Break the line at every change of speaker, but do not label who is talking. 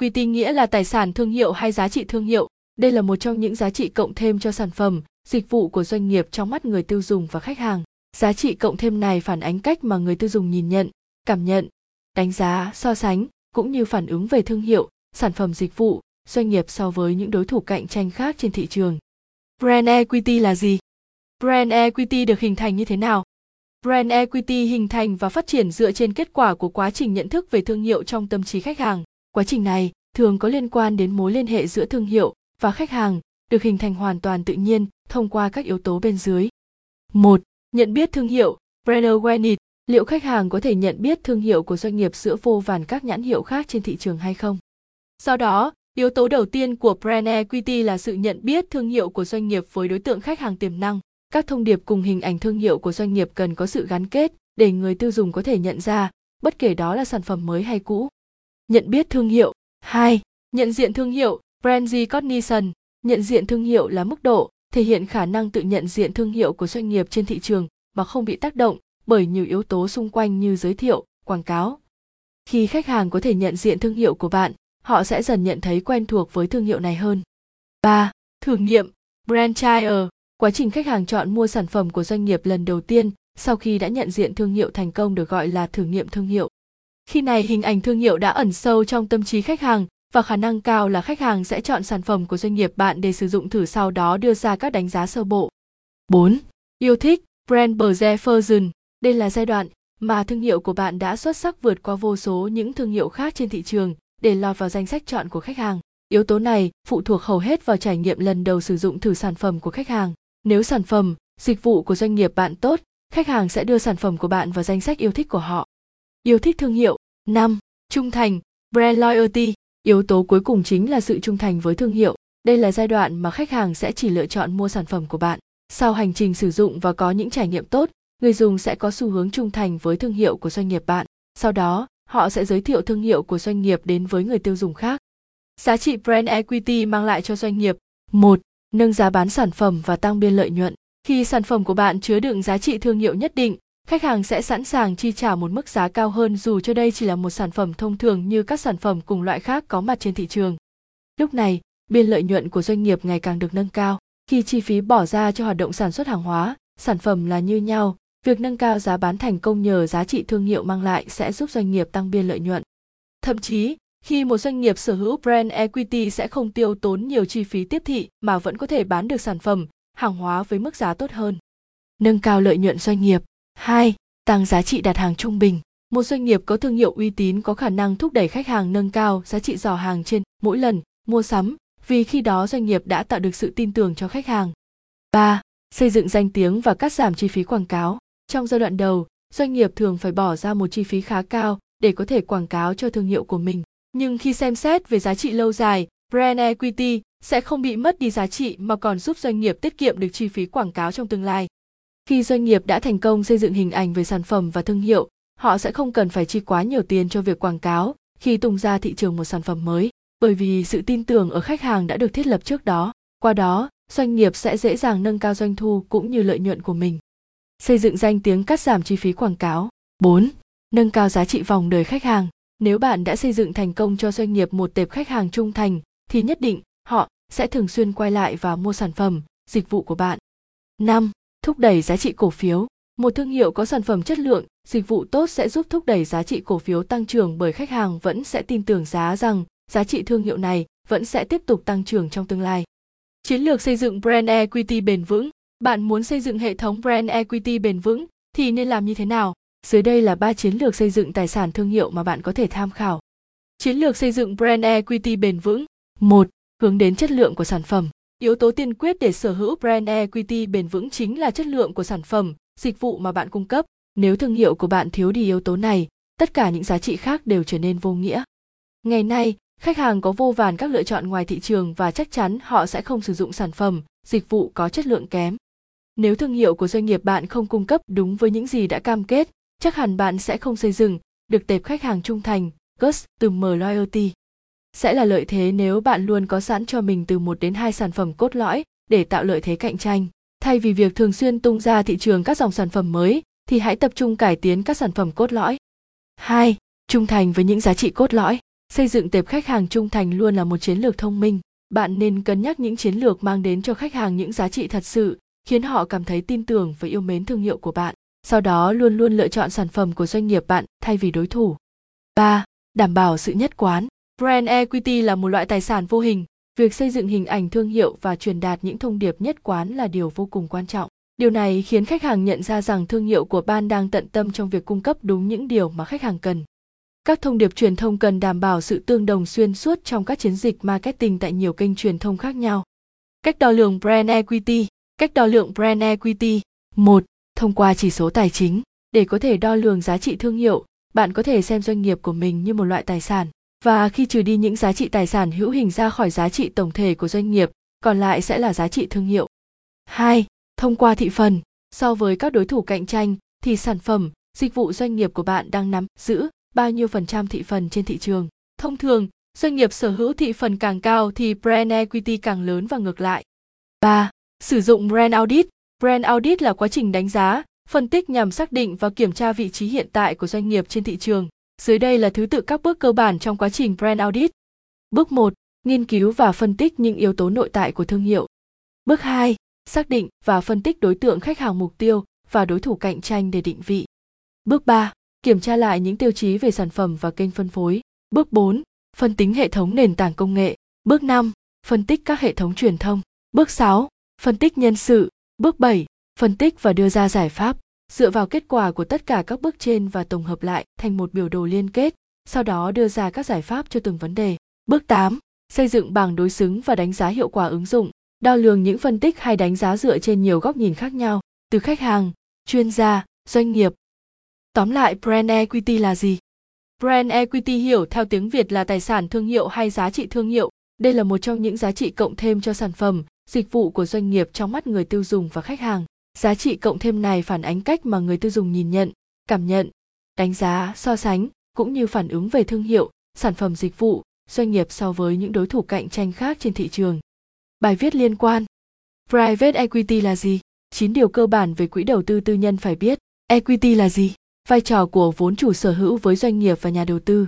equity nghĩa là tài sản thương hiệu hay giá trị thương hiệu. Đây là một trong những giá trị cộng thêm cho sản phẩm, dịch vụ của doanh nghiệp trong mắt người tiêu dùng và khách hàng. Giá trị cộng thêm này phản ánh cách mà người tiêu dùng nhìn nhận, cảm nhận, đánh giá, so sánh, cũng như phản ứng về thương hiệu, sản phẩm dịch vụ, doanh nghiệp so với những đối thủ cạnh tranh khác trên thị trường. Brand equity là gì? Brand equity được hình thành như thế nào? Brand equity hình thành và phát triển dựa trên kết quả của quá trình nhận thức về thương hiệu trong tâm trí khách hàng quá trình này thường có liên quan đến mối liên hệ giữa thương hiệu và khách hàng được hình thành hoàn toàn tự nhiên thông qua các yếu tố bên dưới. 1. Nhận biết thương hiệu, brand awareness, liệu khách hàng có thể nhận biết thương hiệu của doanh nghiệp giữa vô vàn các nhãn hiệu khác trên thị trường hay không? Do đó, yếu tố đầu tiên của brand equity là sự nhận biết thương hiệu của doanh nghiệp với đối tượng khách hàng tiềm năng. Các thông điệp cùng hình ảnh thương hiệu của doanh nghiệp cần có sự gắn kết để người tiêu dùng có thể nhận ra, bất kể đó là sản phẩm mới hay cũ. Nhận biết thương hiệu. 2. Nhận diện thương hiệu, brand recognition. Nhận diện thương hiệu là mức độ, thể hiện khả năng tự nhận diện thương hiệu của doanh nghiệp trên thị trường mà không bị tác động bởi nhiều yếu tố xung quanh như giới thiệu, quảng cáo. Khi khách hàng có thể nhận diện thương hiệu của bạn, họ sẽ dần nhận thấy quen thuộc với thương hiệu này hơn. 3. Thử nghiệm, brand trial, quá trình khách hàng chọn mua sản phẩm của doanh nghiệp lần đầu tiên sau khi đã nhận diện thương hiệu thành công được gọi là thử nghiệm thương hiệu. Khi này hình ảnh thương hiệu đã ẩn sâu trong tâm trí khách hàng và khả năng cao là khách hàng sẽ chọn sản phẩm của doanh nghiệp bạn để sử dụng thử sau đó đưa ra các đánh giá sơ bộ. 4. Yêu thích brand perception. Đây là giai đoạn mà thương hiệu của bạn đã xuất sắc vượt qua vô số những thương hiệu khác trên thị trường để lọt vào danh sách chọn của khách hàng. Yếu tố này phụ thuộc hầu hết vào trải nghiệm lần đầu sử dụng thử sản phẩm của khách hàng. Nếu sản phẩm, dịch vụ của doanh nghiệp bạn tốt, khách hàng sẽ đưa sản phẩm của bạn vào danh sách yêu thích của họ. Yêu thích thương hiệu. 5. Trung thành, brand loyalty. Yếu tố cuối cùng chính là sự trung thành với thương hiệu. Đây là giai đoạn mà khách hàng sẽ chỉ lựa chọn mua sản phẩm của bạn. Sau hành trình sử dụng và có những trải nghiệm tốt, người dùng sẽ có xu hướng trung thành với thương hiệu của doanh nghiệp bạn. Sau đó, họ sẽ giới thiệu thương hiệu của doanh nghiệp đến với người tiêu dùng khác. Giá trị brand equity mang lại cho doanh nghiệp. 1. Nâng giá bán sản phẩm và tăng biên lợi nhuận. Khi sản phẩm của bạn chứa đựng giá trị thương hiệu nhất định, khách hàng sẽ sẵn sàng chi trả một mức giá cao hơn dù cho đây chỉ là một sản phẩm thông thường như các sản phẩm cùng loại khác có mặt trên thị trường. Lúc này, biên lợi nhuận của doanh nghiệp ngày càng được nâng cao. Khi chi phí bỏ ra cho hoạt động sản xuất hàng hóa, sản phẩm là như nhau, việc nâng cao giá bán thành công nhờ giá trị thương hiệu mang lại sẽ giúp doanh nghiệp tăng biên lợi nhuận. Thậm chí, khi một doanh nghiệp sở hữu brand equity sẽ không tiêu tốn nhiều chi phí tiếp thị mà vẫn có thể bán được sản phẩm, hàng hóa với mức giá tốt hơn. Nâng cao lợi nhuận doanh nghiệp 2. Tăng giá trị đặt hàng trung bình. Một doanh nghiệp có thương hiệu uy tín có khả năng thúc đẩy khách hàng nâng cao giá trị dò hàng trên mỗi lần mua sắm, vì khi đó doanh nghiệp đã tạo được sự tin tưởng cho khách hàng. 3. Xây dựng danh tiếng và cắt giảm chi phí quảng cáo. Trong giai đoạn đầu, doanh nghiệp thường phải bỏ ra một chi phí khá cao để có thể quảng cáo cho thương hiệu của mình. Nhưng khi xem xét về giá trị lâu dài, brand equity sẽ không bị mất đi giá trị mà còn giúp doanh nghiệp tiết kiệm được chi phí quảng cáo trong tương lai. Khi doanh nghiệp đã thành công xây dựng hình ảnh về sản phẩm và thương hiệu, họ sẽ không cần phải chi quá nhiều tiền cho việc quảng cáo khi tung ra thị trường một sản phẩm mới, bởi vì sự tin tưởng ở khách hàng đã được thiết lập trước đó. Qua đó, doanh nghiệp sẽ dễ dàng nâng cao doanh thu cũng như lợi nhuận của mình. Xây dựng danh tiếng cắt giảm chi phí quảng cáo. 4. Nâng cao giá trị vòng đời khách hàng. Nếu bạn đã xây dựng thành công cho doanh nghiệp một tệp khách hàng trung thành, thì nhất định họ sẽ thường xuyên quay lại và mua sản phẩm, dịch vụ của bạn. 5 thúc đẩy giá trị cổ phiếu. Một thương hiệu có sản phẩm chất lượng, dịch vụ tốt sẽ giúp thúc đẩy giá trị cổ phiếu tăng trưởng bởi khách hàng vẫn sẽ tin tưởng giá rằng giá trị thương hiệu này vẫn sẽ tiếp tục tăng trưởng trong tương lai. Chiến lược xây dựng brand equity bền vững. Bạn muốn xây dựng hệ thống brand equity bền vững thì nên làm như thế nào? Dưới đây là ba chiến lược xây dựng tài sản thương hiệu mà bạn có thể tham khảo. Chiến lược xây dựng brand equity bền vững. Một, hướng đến chất lượng của sản phẩm. Yếu tố tiên quyết để sở hữu brand equity bền vững chính là chất lượng của sản phẩm, dịch vụ mà bạn cung cấp. Nếu thương hiệu của bạn thiếu đi yếu tố này, tất cả những giá trị khác đều trở nên vô nghĩa. Ngày nay, khách hàng có vô vàn các lựa chọn ngoài thị trường và chắc chắn họ sẽ không sử dụng sản phẩm, dịch vụ có chất lượng kém. Nếu thương hiệu của doanh nghiệp bạn không cung cấp đúng với những gì đã cam kết, chắc hẳn bạn sẽ không xây dựng được tệp khách hàng trung thành, Từ M. loyalty sẽ là lợi thế nếu bạn luôn có sẵn cho mình từ một đến hai sản phẩm cốt lõi để tạo lợi thế cạnh tranh. Thay vì việc thường xuyên tung ra thị trường các dòng sản phẩm mới, thì hãy tập trung cải tiến các sản phẩm cốt lõi. 2. Trung thành với những giá trị cốt lõi. xây dựng tệp khách hàng trung thành luôn là một chiến lược thông minh bạn nên cân nhắc những chiến lược mang đến cho khách hàng những giá trị thật sự khiến họ cảm thấy tin tưởng và yêu mến thương hiệu của bạn sau đó luôn luôn lựa chọn sản phẩm của doanh nghiệp bạn thay vì đối thủ 3. Đảm bảo sự nhất quán. Brand equity là một loại tài sản vô hình. Việc xây dựng hình ảnh thương hiệu và truyền đạt những thông điệp nhất quán là điều vô cùng quan trọng. Điều này khiến khách hàng nhận ra rằng thương hiệu của ban đang tận tâm trong việc cung cấp đúng những điều mà khách hàng cần. Các thông điệp truyền thông cần đảm bảo sự tương đồng xuyên suốt trong các chiến dịch marketing tại nhiều kênh truyền thông khác nhau. Cách đo lường brand equity, cách đo lường brand equity. 1. Thông qua chỉ số tài chính, để có thể đo lường giá trị thương hiệu, bạn có thể xem doanh nghiệp của mình như một loại tài sản và khi trừ đi những giá trị tài sản hữu hình ra khỏi giá trị tổng thể của doanh nghiệp, còn lại sẽ là giá trị thương hiệu. 2. Thông qua thị phần, so với các đối thủ cạnh tranh thì sản phẩm, dịch vụ doanh nghiệp của bạn đang nắm giữ bao nhiêu phần trăm thị phần trên thị trường. Thông thường, doanh nghiệp sở hữu thị phần càng cao thì brand equity càng lớn và ngược lại. 3. Sử dụng brand audit. Brand audit là quá trình đánh giá, phân tích nhằm xác định và kiểm tra vị trí hiện tại của doanh nghiệp trên thị trường. Dưới đây là thứ tự các bước cơ bản trong quá trình brand audit. Bước 1. Nghiên cứu và phân tích những yếu tố nội tại của thương hiệu. Bước 2. Xác định và phân tích đối tượng khách hàng mục tiêu và đối thủ cạnh tranh để định vị. Bước 3. Kiểm tra lại những tiêu chí về sản phẩm và kênh phân phối. Bước 4. Phân tính hệ thống nền tảng công nghệ. Bước 5. Phân tích các hệ thống truyền thông. Bước 6. Phân tích nhân sự. Bước 7 phân tích và đưa ra giải pháp dựa vào kết quả của tất cả các bước trên và tổng hợp lại thành một biểu đồ liên kết, sau đó đưa ra các giải pháp cho từng vấn đề. Bước 8. Xây dựng bảng đối xứng và đánh giá hiệu quả ứng dụng, đo lường những phân tích hay đánh giá dựa trên nhiều góc nhìn khác nhau, từ khách hàng, chuyên gia, doanh nghiệp. Tóm lại, brand equity là gì? Brand equity hiểu theo tiếng Việt là tài sản thương hiệu hay giá trị thương hiệu. Đây là một trong những giá trị cộng thêm cho sản phẩm, dịch vụ của doanh nghiệp trong mắt người tiêu dùng và khách hàng giá trị cộng thêm này phản ánh cách mà người tiêu dùng nhìn nhận, cảm nhận, đánh giá, so sánh, cũng như phản ứng về thương hiệu, sản phẩm dịch vụ, doanh nghiệp so với những đối thủ cạnh tranh khác trên thị trường. Bài viết liên quan. Private equity là gì? 9 điều cơ bản về quỹ đầu tư tư nhân phải biết. Equity là gì? Vai trò của vốn chủ sở hữu với doanh nghiệp và nhà đầu tư.